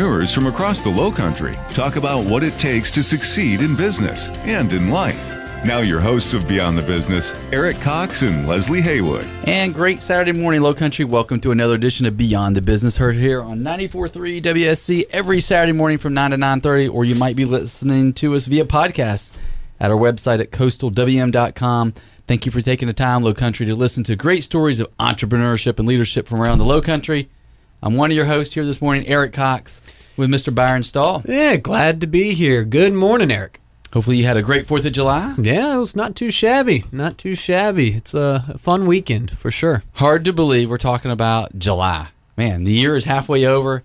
from across the Low Country talk about what it takes to succeed in business and in life. Now, your hosts of Beyond the Business, Eric Cox and Leslie Haywood. And great Saturday morning, Low Country. Welcome to another edition of Beyond the Business, heard here on 94.3 WSC every Saturday morning from 9 to 9.30, or you might be listening to us via podcast at our website at coastalwm.com. Thank you for taking the time, Low Country, to listen to great stories of entrepreneurship and leadership from around the Low Country. I'm one of your hosts here this morning, Eric Cox, with Mr. Byron Stahl. Yeah, glad to be here. Good morning, Eric. Hopefully, you had a great 4th of July. Yeah, it was not too shabby. Not too shabby. It's a fun weekend for sure. Hard to believe we're talking about July. Man, the year is halfway over.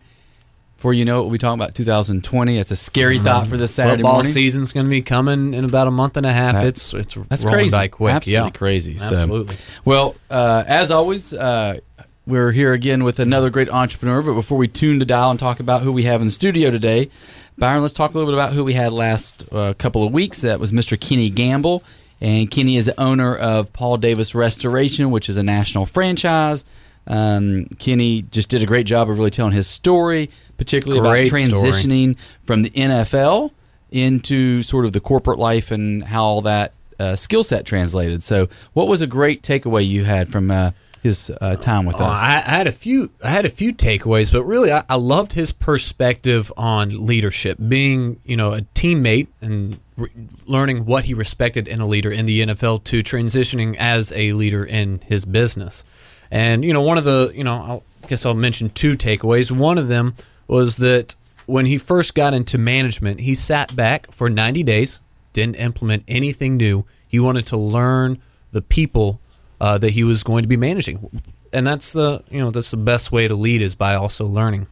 Before you know it, we'll be talking about 2020. It's a scary thought for this Saturday Football morning. season's going to be coming in about a month and a half. That- it's it's That's rolling crazy. by quick. Absolutely yeah. crazy. So- Absolutely. well, uh, as always, uh, we're here again with another great entrepreneur. But before we tune the dial and talk about who we have in the studio today, Byron, let's talk a little bit about who we had last uh, couple of weeks. That was Mr. Kenny Gamble. And Kenny is the owner of Paul Davis Restoration, which is a national franchise. Um, Kenny just did a great job of really telling his story, particularly Great about story. transitioning from the NFL into sort of the corporate life and how all that uh, skill set translated. So, what was a great takeaway you had from uh, his uh, time with Oh, us? I, I had a few. I had a few takeaways, but really, I, I loved his perspective on leadership, being you know a teammate and re- learning what he respected in a leader in the NFL to transitioning as a leader in his business. And you know, one of the you know, I guess I'll mention two takeaways. One of them was that when he first got into management, he sat back for 90 days, didn't implement anything new. He wanted to learn the people uh, that he was going to be managing, and that's the you know that's the best way to lead is by also learning.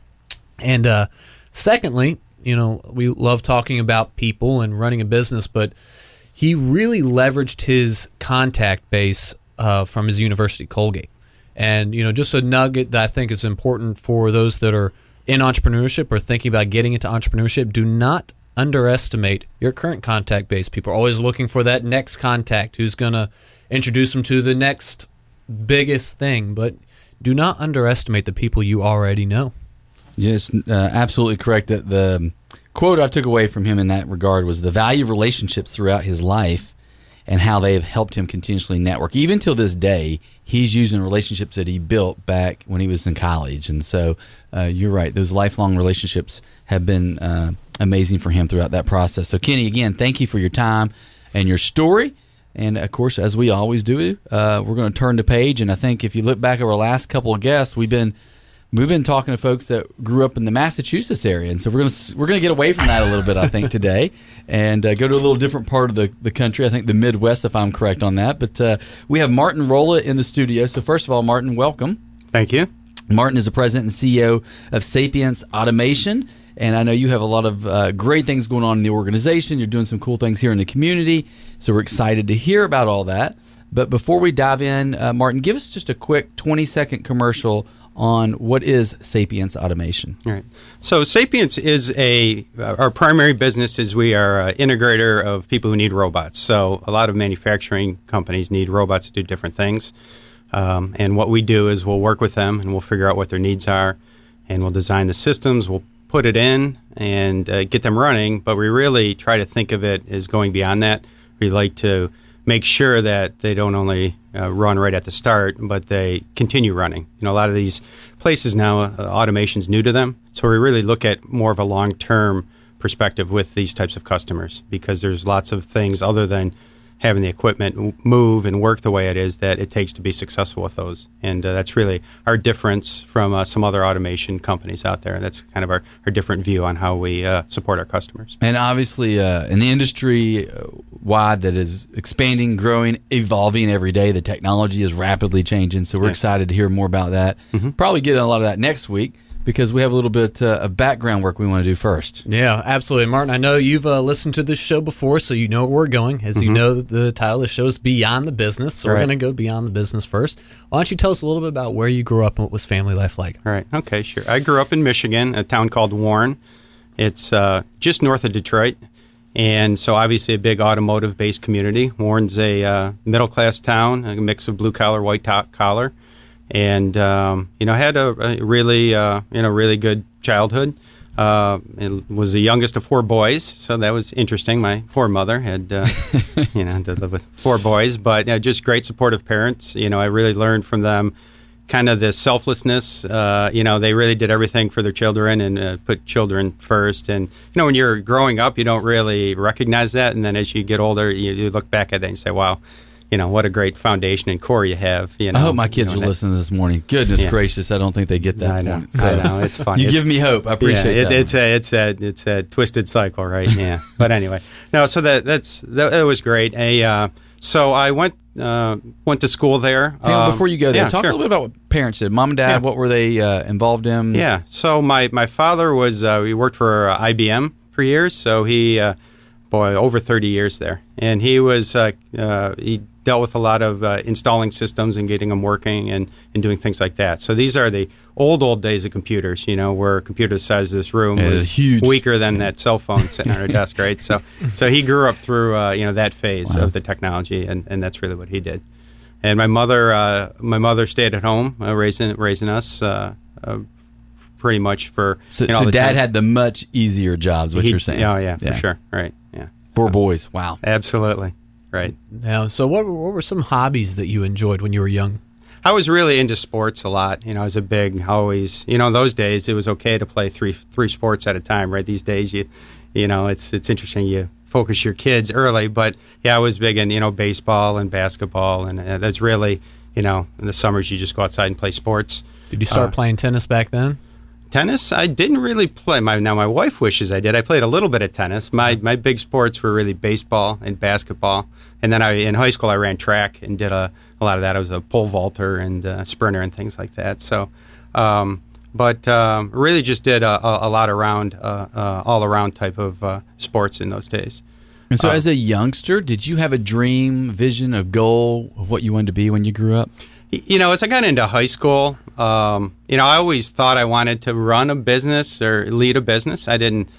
And uh, secondly, you know we love talking about people and running a business, but he really leveraged his contact base uh, from his university, Colgate. And you know, just a nugget that I think is important for those that are in entrepreneurship or thinking about getting into entrepreneurship: do not underestimate your current contact base. People are always looking for that next contact who's going to introduce them to the next biggest thing, but do not underestimate the people you already know. Yes, uh, absolutely correct. That the quote I took away from him in that regard was the value of relationships throughout his life and how they have helped him continuously network. Even till this day, he's using relationships that he built back when he was in college. And so uh, you're right; those lifelong relationships have been uh, amazing for him throughout that process. So, Kenny, again, thank you for your time and your story. And of course, as we always do, uh, we're going to turn the page. And I think if you look back over our last couple of guests, we've been we've been talking to folks that grew up in the Massachusetts area, and so we're gonna we're gonna get away from that a little bit, I think, today, and uh, go to a little different part of the, the country. I think the Midwest, if I'm correct on that. But uh, we have Martin Rola in the studio. So first of all, Martin, welcome. Thank you. Martin is the president and CEO of Sapience Automation. And I know you have a lot of uh, great things going on in the organization. You're doing some cool things here in the community. So we're excited to hear about all that. But before we dive in, uh, Martin, give us just a quick 20 second commercial on what is Sapience Automation. All right. So Sapience is a our primary business is we are an integrator of people who need robots. So a lot of manufacturing companies need robots to do different things. Um, and what we do is we'll work with them and we'll figure out what their needs are, and we'll design the systems. We'll put it in and uh, get them running. But we really try to think of it as going beyond that. We like to make sure that they don't only uh, run right at the start, but they continue running. You know, a lot of these places now, uh, automation's new to them, so we really look at more of a long-term perspective with these types of customers because there's lots of things other than having the equipment move and work the way it is that it takes to be successful with those. And uh, that's really our difference from uh, some other automation companies out there. That's kind of our, our different view on how we uh, support our customers. And obviously, uh, an industry uh, wide that is expanding, growing, evolving every day. The technology is rapidly changing. So we're Yes. excited to hear more about that. Probably get a lot of that next week. Because we have a little bit uh, of background work we want to do first. Yeah, absolutely. Martin, I know you've uh, listened to this show before, so you know where we're going. As you know, the title of the show is Beyond the Business, so we're Right. going to go beyond the business first. Why don't you tell us a little bit about where you grew up and what was family life like? All right. Okay. Sure. I grew up in Michigan, a town called Warren. It's uh, just north of Detroit, and so obviously a big automotive-based community. Warren's a uh, middle-class town, a mix of blue-collar, white-collar, and um, you know had a, a really uh, you know really good childhood. Uh, and was the youngest of four boys, so that was interesting. My poor mother had, uh, you know, to live with four boys, but uh, just great supportive parents. You know, I really learned from them kind of the selflessness. Uh, you know, they really did everything for their children and uh, put children first. And you know, when you're growing up, you don't really recognize that, and then as you get older, you, you look back at that and say, "Wow." You know what a great foundation and core you have. You know, I hope my kids you know, are listening this morning. Goodness Yeah. gracious, I don't think they get that I know, point. I know, it's funny. You It's- give me hope. I appreciate yeah, it, it's a it's a it's a twisted cycle, right? Yeah. but anyway, no. So that that's that, that was great. A uh, so I went uh, went to school there. Um, before you go there, yeah, talk sure. a little bit about what parents did. Mom and dad, Yeah. what were they uh, involved in? Yeah. So my my father was uh, he worked for uh, IBM for years. So he uh, boy over thirty years there, and he was uh, uh, he dealt with a lot of uh, installing systems and getting them working and and doing things like that. So these are the old old days of computers. You know, where a computer the size of this room Yeah, was huge. weaker than that cell phone sitting on our desk, right? So so he grew up through uh, you know that phase of the technology, and, and that's really what he did. And my mother, uh, my mother stayed at home, uh, raising raising us, uh, uh, pretty much for. So, you know, so dad time. had the much easier jobs. What He- you're saying? Oh yeah, for sure. Right. Yeah. Four boys. Wow. Absolutely. Right. Now, so what, were- what were some hobbies that you enjoyed when you were young? I was really into sports a lot. You know, I was a big I always. You know, those days it was okay to play three three sports at a time. Right. These days you, you know, it's it's interesting. You focus your kids early, but yeah, I was big in you know baseball and basketball, and uh, that's really you know in the summers you just go outside and play sports. Did you start Uh, playing tennis back then? Tennis, I didn't really play. My now my wife wishes I did. I played a little bit of tennis. My my big sports were really baseball and basketball. And then I in high school I ran track and did a, a lot of that. I was a pole vaulter and uh, sprinter and things like that. So, um, but um, really just did a, a, a lot around uh, uh, all around type of uh, sports in those days. And so, as a youngster, did you have a dream, vision, of goal of what you wanted to be when you grew up? You know, as I got into high school, um, you know, I always thought I wanted to run a business or lead a business. I didn't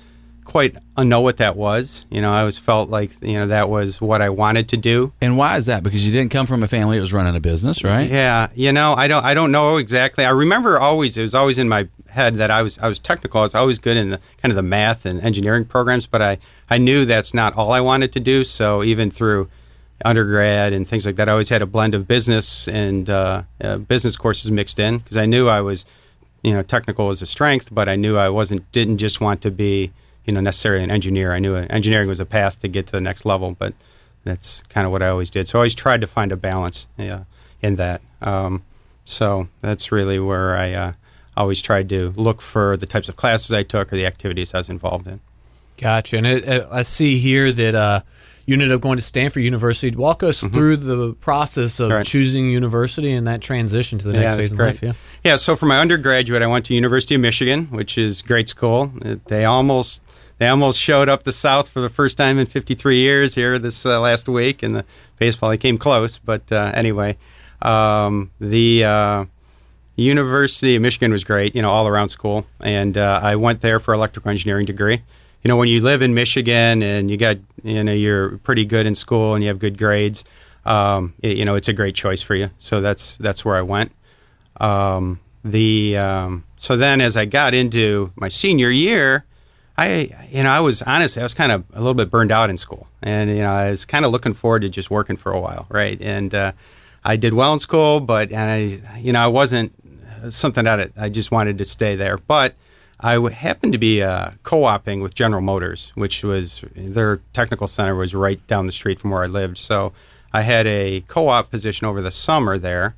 quite know what that was. You know, I always felt like you know that was what I wanted to do. And why is that? Because you didn't come from a family that was running a business, right? Yeah, you know, I don't, I don't know exactly. I remember always, it was always in my head that I was, I was technical. I was always good in the kind of the math and engineering programs, but I, I knew that's not all I wanted to do. So even through undergrad and things like that, I always had a blend of business and uh, uh, business courses mixed in because I knew I was, you know, technical was a strength, but I knew I wasn't, didn't just want to be, you know, necessarily an engineer. I knew engineering was a path to get to the next level, but that's kind of what I always did. So I always tried to find a balance yeah, in that. Um, so that's really where I uh, always tried to look for the types of classes I took or the activities I was involved in. Gotcha. And it, it, I see here that uh, you ended up going to Stanford University. Walk us through the process of Mm-hmm. Right. choosing university and that transition to the next yeah, phase great. life. Yeah. Yeah, so for my undergraduate, I went to University of Michigan, which is great school. They almost they almost showed up the South for the first time in 53 years here this uh, last week, and the baseball they came close. But uh, anyway, um, the uh, University of Michigan was great, you know, all around school, and uh, I went there for electrical engineering degree. You know, when you live in Michigan and you got you know you're pretty good in school and you have good grades, um, it- you know, it's a great choice for you. So that's that's where I went um, the um, so then as I got into my senior year, I you know I was honestly I was kind of a little bit burned out in school, and you know I was kind of looking forward to just working for a while, right? And uh, I did well in school, but and I you know I wasn't something that I just wanted to stay there, but. I happened to be uh, co-oping with General Motors, which was their technical center was right down the street from where I lived. So I had a co-op position over the summer there,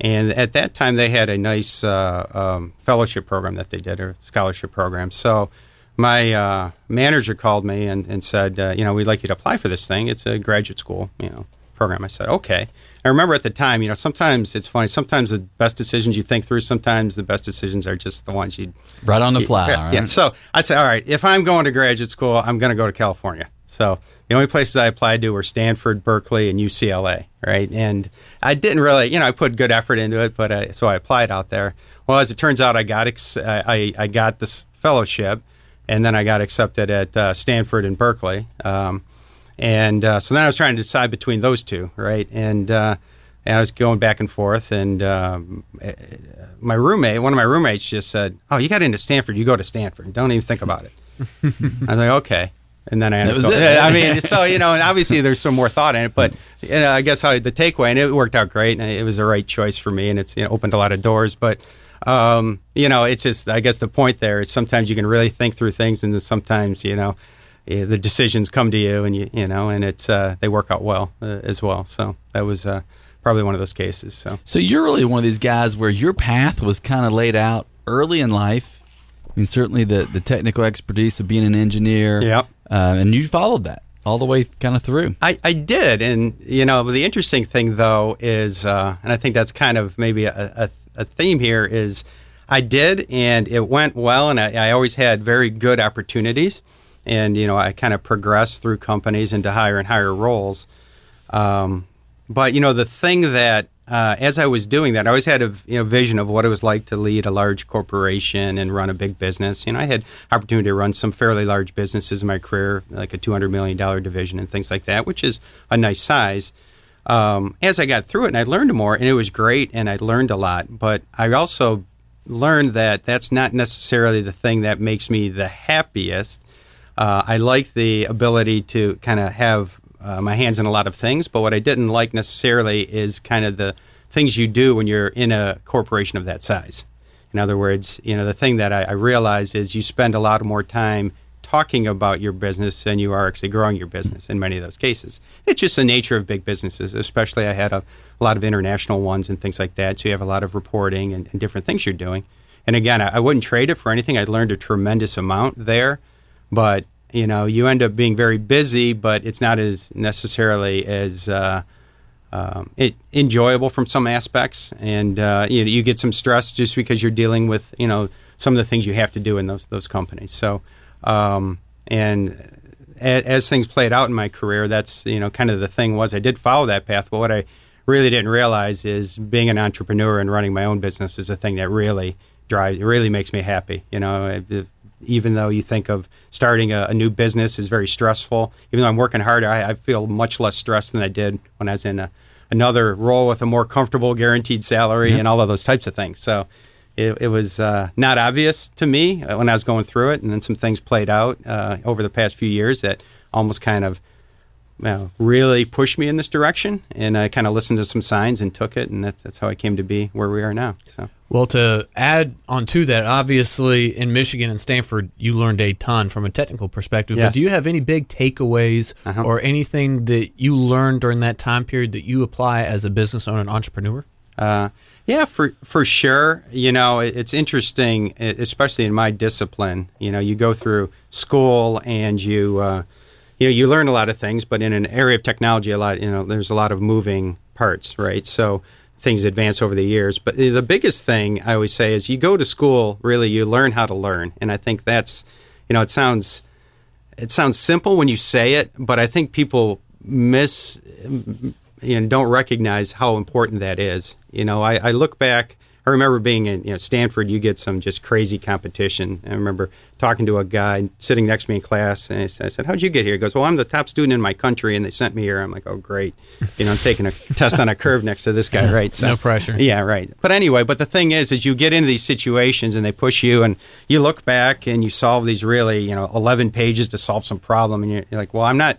and at that time, they had a nice uh, um, fellowship program that they did, or scholarship program. So my uh, manager called me and, and said, uh, you know, we'd like you to apply for this thing. It's a graduate school, you know, program. I said, okay. I remember at the time, you know, sometimes it's funny. Sometimes the best decisions you think through. Sometimes the best decisions are just the ones you right on the fly. Yeah, right? yeah. So I said, all right, if I'm going to graduate school, I'm going to go to California. So the only places I applied to were Stanford, Berkeley, and UCLA, right? And I didn't really, you know, I put good effort into it, but uh, so I applied out there. Well, as it turns out, I got ex- I, I got this fellowship, and then I got accepted at uh, Stanford and Berkeley. Um, and uh, so then I was trying to decide between those two, right? And and I was going back and forth, and um, my roommate, one of my roommates, just said, "Oh, you got into Stanford. You go to Stanford. Don't even think about it." I was like, "Okay." And then I going, it. I mean, so you know, and obviously there's some more thought in it, but you know, I guess how the takeaway, and it worked out great, and it was the right choice for me, and it's you know, opened a lot of doors. But um, you know, it's just I guess the point there is sometimes you can really think through things, and then sometimes you know the decisions come to you, and you you know, and it's uh, they work out well uh, as well. So that was uh, probably one of those cases. So So you're really one of these guys where your path was kind of laid out early in life. I mean, certainly the the technical expertise of being an engineer. Yep. Uh, and you followed that all the way kind of through. I, I did, and you know the interesting thing though is, uh, and I think that's kind of maybe a, a, a theme here is, I did, and it went well, and I, I always had very good opportunities, and you know I kind of progressed through companies into higher and higher roles, um, but you know the thing that uh, as I was doing that, I always had a you know vision of what it was like to lead a large corporation and run a big business. You know, I had opportunity to run some fairly large businesses in my career, like a two hundred million dollar division and things like that, which is a nice size. Um, as I got through it, and I learned more, and it was great, and I learned a lot. But I also learned that that's not necessarily the thing that makes me the happiest. Uh, I like the ability to kind of have uh, my hands in a lot of things, but what I didn't like necessarily is kind of the things you do when you're in a corporation of that size. In other words, you know, the thing that I, I realize is you spend a lot more time talking about your business than you are actually growing your business in many of those cases. It's just the nature of big businesses, especially I had a, a lot of international ones and things like that. So you have a lot of reporting and, and different things you're doing. And again, I, I wouldn't trade it for anything. I learned a tremendous amount there, but you know, you end up being very busy, but it's not as necessarily as uh, um, it, enjoyable from some aspects, and uh, you know, you get some stress just because you're dealing with you know some of the things you have to do in those those companies. So, um, and as, as things played out in my career, that's you know kind of the thing was I did follow that path, but what I really didn't realize is being an entrepreneur and running my own business is a thing that really drives, really makes me happy. You know, even though you think of starting a, a, new business is very stressful, even though I'm working harder, I, I, feel much less stressed than I did when I was in a, another role with a more comfortable guaranteed salary and all of those types of things. So it, it was uh, not obvious to me when I was going through it, and then some things played out uh, over the past few years that almost kind of you know, really pushed me in this direction, and I kind of listened to some signs and took it, and that's that's how I came to be where we are now. So. Well, to add on to that, obviously in Michigan and Stanford, you learned a ton from a technical perspective. Yes. But do you have any big takeaways Uh-huh. or anything that you learned during that time period that you apply as a business owner and entrepreneur? Uh, yeah, for for sure. You know, it, it's interesting, especially in my discipline. You know, you go through school and you, uh, you know, you learn a lot of things, but in an area of technology, a lot, you know, there's a lot of moving parts, right? So things advance over the years. But the biggest thing I always say is you go to school, really, you learn how to learn, and I think that's, you know, it sounds, it sounds simple when you say it, but I think people miss you know, don't recognize how important that is. You know, I, I look back. I remember being in you know Stanford. You get some just crazy competition. I remember talking to a guy sitting next to me in class, and I said, "How'd you get here?" He goes, "Well, I'm the top student in my country, and they sent me here." I'm like, "Oh, great!" You know, I'm taking a test on a curve next to this guy, right? So, No pressure. Yeah, right. But anyway, but the thing is, is you get into these situations and they push you, and you look back and you solve these really, you know, 11 pages to solve some problem, and you're, you're like, well, I'm not.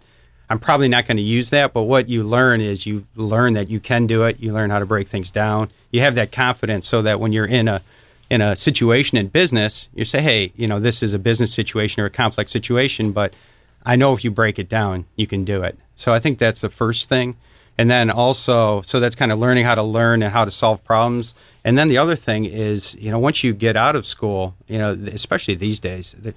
I'm probably not going to use that, but what you learn is you learn that you can do it. You learn how to break things down. You have that confidence so that when you're in a in a situation in business, you say, "Hey, you know, this is a business situation or a complex situation, but I know if you break it down, you can do it." So I think that's the first thing. And then also, so that's kind of learning how to learn and how to solve problems. And then the other thing is, you know, once you get out of school, you know, especially these days, the,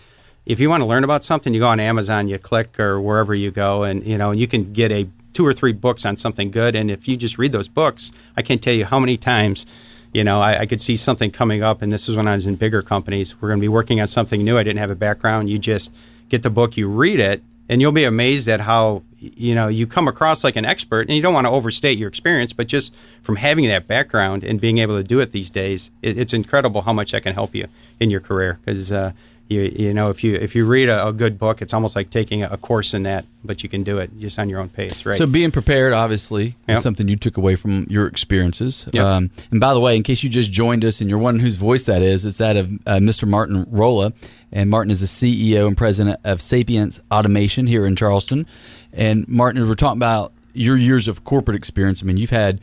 if you want to learn about something, you go on Amazon, you click or wherever you go, and you know you can get a two or three books on something good. And if you just read those books, I can't tell you how many times, you know, I, I could see something coming up. And this is when I was in bigger companies. We're going to be working on something new. I didn't have a background. You just get the book, you read it, and you'll be amazed at how you know you come across like an expert. And you don't want to overstate your experience, but just from having that background and being able to do it these days, it, it's incredible how much that can help you in your career because. Uh, you, you know if you if you read a, a, good book it's almost like taking a course in that but you can do it just on your own pace right? So being prepared obviously yep. is something you took away from your experiences. Yep. um, and by the way in case you just joined us and you're wondering whose voice that is it's that of uh, mr martin rola. And martin is the ceo and president of sapience automation here in charleston. And martin we're talking about your years of corporate experience. I mean you've had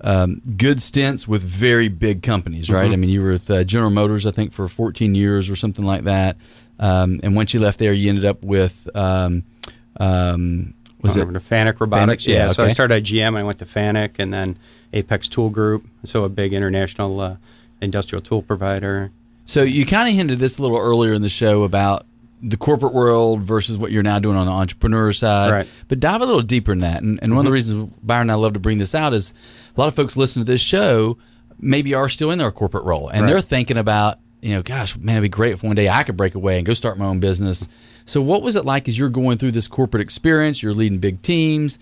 um, good stints with very big companies, right? Mm-hmm. I mean, you were with uh, General Motors, I think, for 14 years or something like that. Um, and once you left there, you ended up with um, um was it Fanuc Robotics? Fanuc? Yeah. yeah okay. So I started at GM, and I went to Fanuc, and then Apex Tool Group, so a big international uh, industrial tool provider. So you kind of hinted this a little earlier in the show about the corporate world versus what you're now doing on the entrepreneur side. Right. But dive a little deeper in that. And, and mm-hmm. one of the mm-hmm. reasons Byron and I love to bring this out is a lot of folks listen to this show maybe are still in their corporate role and right. they're thinking about, you know, gosh, man, it'd be great if one day I could break away and go start my own business. So what was it like as you're going through this corporate experience, you're leading big teams,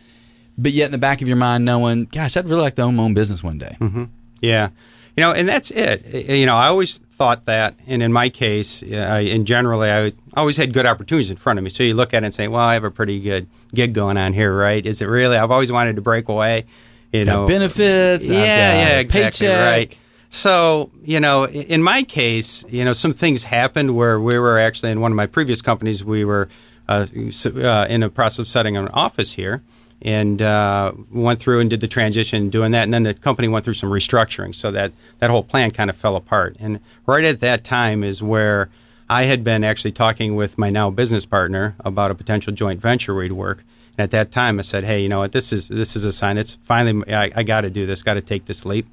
but yet in the back of your mind knowing, gosh, I'd really like to own my own business one day. Mm-hmm. Yeah. You know, and that's it. You know, I always thought that, and in my case, I, in generally, I always had good opportunities in front of me. So you look at it and say, "Well, I have a pretty good gig going on here, right? Is it really? I've always wanted to break away, you got know, benefits, yeah, yeah, exactly, paycheck. right." So you know, in my case, you know, some things happened where we were actually in one of my previous companies, we were uh, uh, in the process of setting an office here and uh, went through and did the transition doing that. And then the company went through some restructuring, so that that whole plan kind of fell apart. And right at that time is where I had been actually talking with my now business partner about a potential joint venture we'd work. And at that time, I said, "Hey, you know what? This is this is a sign. It's finally I, I got to do this. Got to take this leap."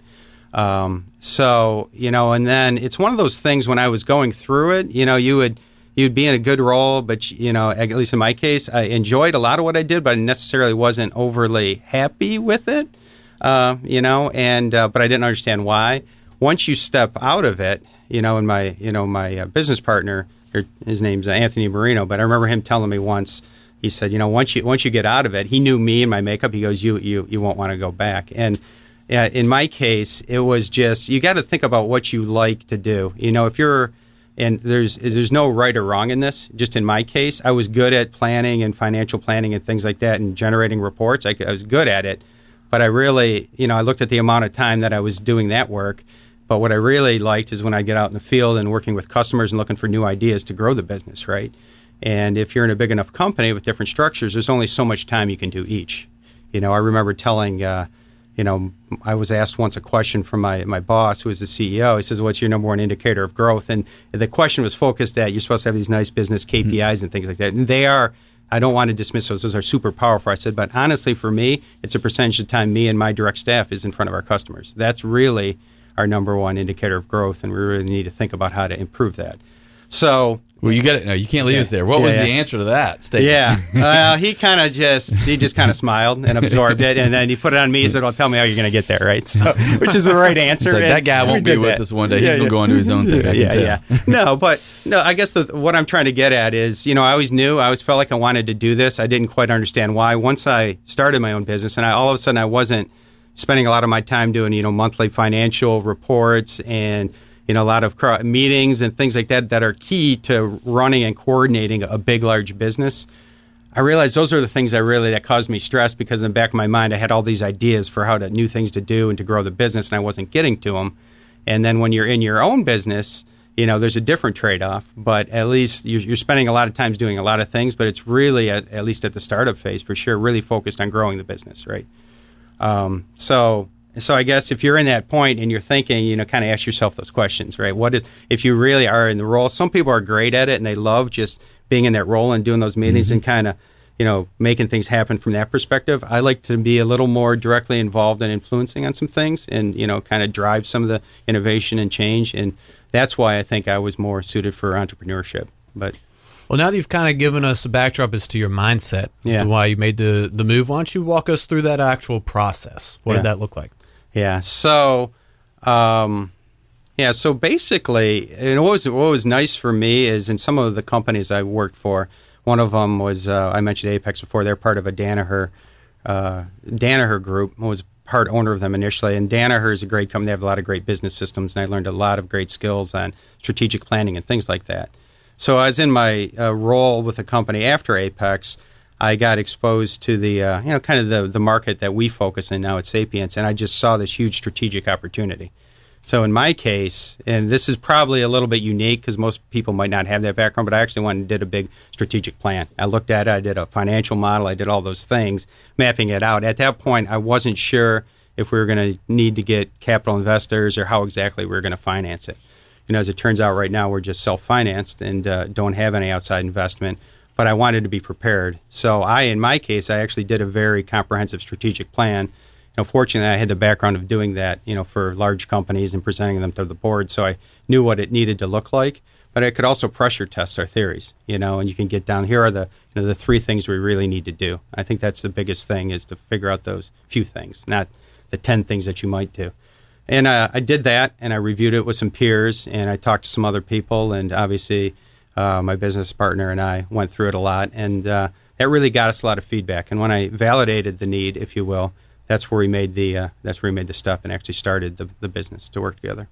Um, so you know, and then it's one of those things when I was going through it. You know, you would you'd be in a good role, but you know, at least in my case, I enjoyed a lot of what I did, but I necessarily wasn't overly happy with it. Uh, you know, and uh, but I didn't understand why. Once you step out of it, you know, and my you know my uh, business partner, his name's Anthony Marino, but I remember him telling me once. He said, you know, once you once you get out of it, he knew me and my makeup. He goes, you you you won't want to go back. And in my case, it was just you got to think about what you like to do. You know, if you're and there's there's no right or wrong in this. Just in my case, I was good at planning and financial planning and things like that, and generating reports. I, I was good at it, but I really, you know, I looked at the amount of time that I was doing that work. But what I really liked is when I get out in the field and working with customers and looking for new ideas to grow the business, right? And if you're in a big enough company with different structures, there's only so much time you can do each. You know, I remember telling. Uh, you know, I was asked once a question from my, my boss, who was the CEO. He says, What's your number one indicator of growth? And the question was focused at you're supposed to have these nice business KPIs mm-hmm. and things like that. And they are, I don't want to dismiss those, those are super powerful. I said, But honestly, for me, it's a percentage of time me and my direct staff is in front of our customers. That's really our number one indicator of growth. And we really need to think about how to improve that. So well, you got it. No, you can't leave yeah. us there. What yeah, was yeah. the answer to that statement? Yeah, uh, he kind of just he just kind of smiled and absorbed it, and then he put it on me. He said, "Well, tell me how you're going to get there, right?" So, which is the right answer. Like, that guy won't be with that. us one day. He's going to go on to his own thing. yeah, yeah. No, but no. I guess the, what I'm trying to get at is, you know, I always knew, I always felt like I wanted to do this. I didn't quite understand why. Once I started my own business, and I all of a sudden I wasn't spending a lot of my time doing, you know, monthly financial reports and you know, a lot of meetings and things like that that are key to running and coordinating a big, large business. I realized those are the things that really that caused me stress because in the back of my mind I had all these ideas for how to new things to do and to grow the business and I wasn't getting to them. And then when you're in your own business, you know, there's a different trade-off, but at least you're, you're spending a lot of times doing a lot of things, but it's really at, at least at the startup phase for sure, really focused on growing the business, right? Um, so so I guess if you're in that point and you're thinking, you know, kind of ask yourself those questions, right? What is if you really are in the role? Some people are great at it and they love just being in that role and doing those meetings mm-hmm. and kind of, you know, making things happen from that perspective. I like to be a little more directly involved and in influencing on some things and, you know, kind of drive some of the innovation and change and that's why I think I was more suited for entrepreneurship. But Well, now that you've kind of given us a backdrop as to your mindset, as Yeah. to why you made the, the move, why don't you walk us through that actual process? What Yeah. did that look like? Yeah. So, um, yeah. So basically, and what was what was nice for me is in some of the companies I worked for. One of them was uh, I mentioned Apex before. They're part of a Danaher uh, Danaher group. I was part owner of them initially, and Danaher is a great company. They have a lot of great business systems, and I learned a lot of great skills on strategic planning and things like that. So, as in my uh, role with the company after Apex, I got exposed to the uh, you know kind of the the market that we focus in now at Sapience, and I just saw this huge strategic opportunity. So in my case, and this is probably a little bit unique because most people might not have that background, but I actually went and did a big strategic plan. I looked at it, I did a financial model, I did all those things, mapping it out. At that point, I wasn't sure if we were going to need to get capital investors or how exactly we were going to finance it. You know, as it turns out, right now we're just self-financed and uh, don't have any outside investment. But I wanted to be prepared, so I, in my case, I actually did a very comprehensive strategic plan you know, fortunately, I had the background of doing that, you know, for large companies and presenting them to the board, so I knew what it needed to look like. But I could also pressure test our theories, you know, and you can get down. Here are the, you know, the three things we really need to do. I think that's the biggest thing is to figure out those few things, not the ten things that you might do. And uh, I did that, and I reviewed it with some peers, and I talked to some other people, and obviously, uh, my business partner and I went through it a lot, and uh, that really got us a lot of feedback. And when I validated the need, if you will, that's where we made the uh, that's where we made the step and actually started the, the business to work together.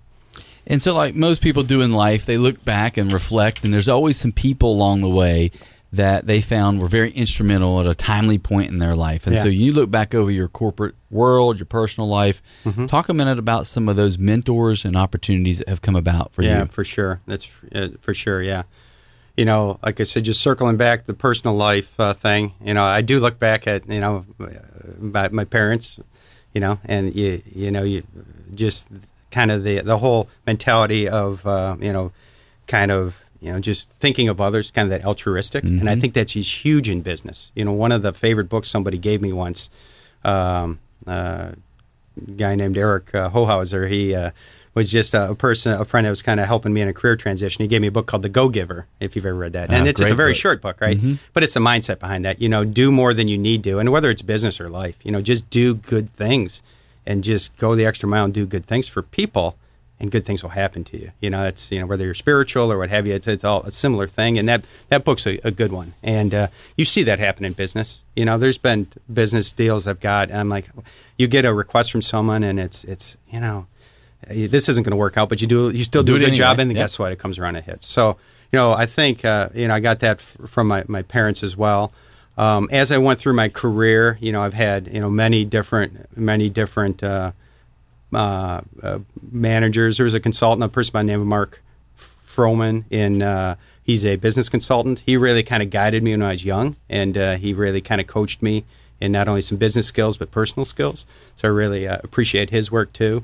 And so, like most people do in life, they look back and reflect, and there's always some people along the way that they found were very instrumental at a timely point in their life. And Yeah. so, you look back over your corporate world, your personal life. Mm-hmm. Talk a minute about some of those mentors and opportunities that have come about for yeah, you. for sure. That's uh, for sure. Yeah. You know, like I said, just circling back the personal life uh, thing. You know, I do look back at you know my, my parents. You know, and you you know you just kind of the the whole mentality of uh, you know kind of you know just thinking of others, kind of that altruistic, and I think that's just huge in business. You know, one of the favorite books somebody gave me once. Um, uh, guy named Eric uh, Hohauser. He uh, was just a, person, a friend that was kind of helping me in a career transition. He gave me a book called The Go Giver, if you've ever read that. And Ah, it's just a very book. short book, right? But it's the mindset behind that. You know, do more than you need to. And whether it's business or life, you know, just do good things and just go the extra mile and do good things for people. And good things will happen to you. You know, it's you know whether you're spiritual or what have you. It's it's all a similar thing, and that that book's a, a good one. And uh, you see that happen in business. You know, there's been business deals I've got. And I'm like, you get a request from someone, and it's it's you know, this isn't going to work out, but you do you still do, Do a good job, and Yep. guess what? It comes around and hits. So you know, I think uh, you know I got that f- from my, my parents as well. Um, as I went through my career, you know, I've had you know many different many different uh, uh, uh, managers. There was a consultant, a person by the name of Mark Froman. In uh, he's a business consultant. He really kind of guided me when I was young, and uh, he really kind of coached me in not only some business skills but personal skills. So I really uh, appreciate his work too.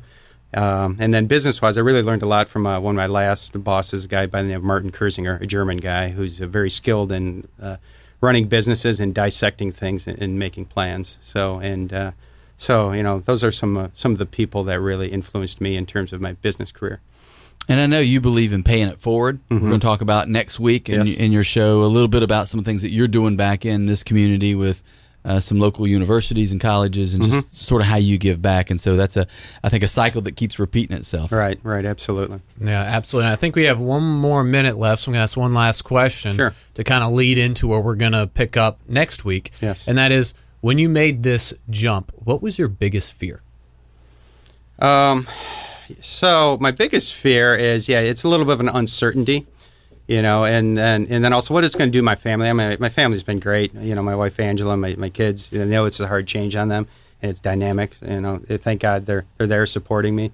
Um, and then business wise, I really learned a lot from uh, one of my last bosses, a guy by the name of Martin Kurzinger, a German guy who's very skilled in running businesses and dissecting things and, and making plans. So, and so, you know, those are some, uh, some of the people that really influenced me in terms of my business career. And I know you believe in paying it forward. We're going to talk about next week in, Mm-hmm. Yes. in your show a little bit about some things that you're doing back in this community with uh, some local universities and colleges, and Mm-hmm. just sort of how you give back. And so that's a, I think, a cycle that keeps repeating itself. Right, right, absolutely. Yeah, absolutely. And I think we have one more minute left, so I'm going to ask one last question Sure. to kind of lead into where we're going to pick up next week. Yes. And that is when you made this jump, what was your biggest fear? Um, so my biggest fear is, yeah, it's a little bit of an uncertainty, you know, and then and then also what it's going to do my family. I mean, my family's been great. You know, my wife Angela, my, my kids. You know it's a hard change on them, and it's dynamic. You know, thank God they're they're there supporting me.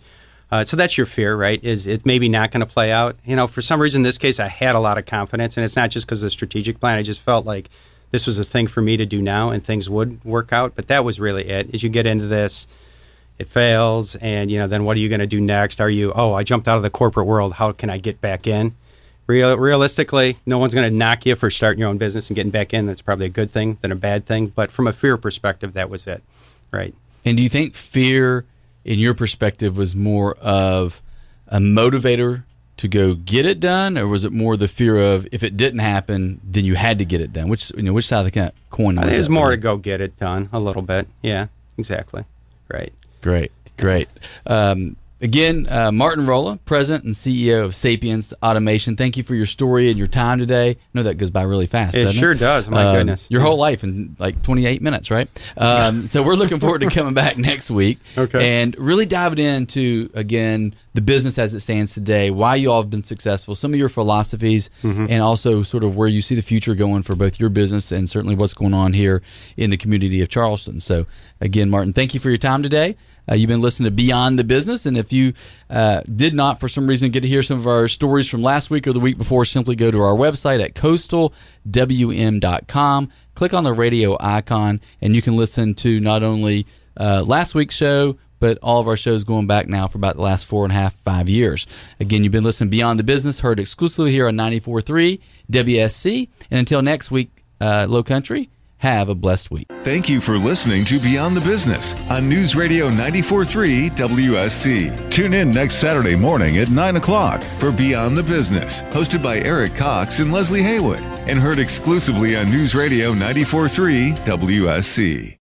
Uh, so that's your fear, right? Is it maybe not going to play out? You know, for some reason, in this case, I had a lot of confidence, and it's not just because of the strategic plan. I just felt like this was a thing for me to do now, and things would work out. But that was really it. As you get into this, it fails and you know then what are you going to do next are you oh i jumped out of the corporate world how can i get back in Real, realistically no one's going to knock you for starting your own business and getting back in that's probably a good thing than a bad thing but from a fear perspective that was it right And do you think fear, in your perspective, was more of a motivator to go get it done, or was it more the fear of if it didn't happen, then you had to get it done? Which you know, which side of the coin? I think it's more to go get it done a little bit. Yeah, exactly. Right. Great, great. Um, again, uh, Martin Rola, President and CEO of Sapience Automation. Thank you for your story and your time today. I know that goes by really fast. It sure does. My Um, goodness. Your whole life in like 28 minutes, right? Um, so we're looking forward to coming back next week Okay. and really diving into, again, the business as it stands today, why you all have been successful, some of your philosophies, Mm-hmm. and also sort of where you see the future going for both your business and certainly what's going on here in the community of Charleston. So, again, Martin, thank you for your time today. Uh, you've been listening to Beyond the Business, and if you uh, did not, for some reason, get to hear some of our stories from last week or the week before, simply go to our website at coastalwm.com, click on the radio icon, and you can listen to not only uh, last week's show, but all of our shows going back now for about the last four and a half, five years. Again, you've been listening Beyond the Business, heard exclusively here on 94.3 WSC. And until next week, uh, Low Country, have a blessed week. Thank you for listening to Beyond the Business on News Radio 94.3 WSC. Tune in next Saturday morning at 9 o'clock for Beyond the Business, hosted by Eric Cox and Leslie Haywood, and heard exclusively on News Radio 94.3 WSC.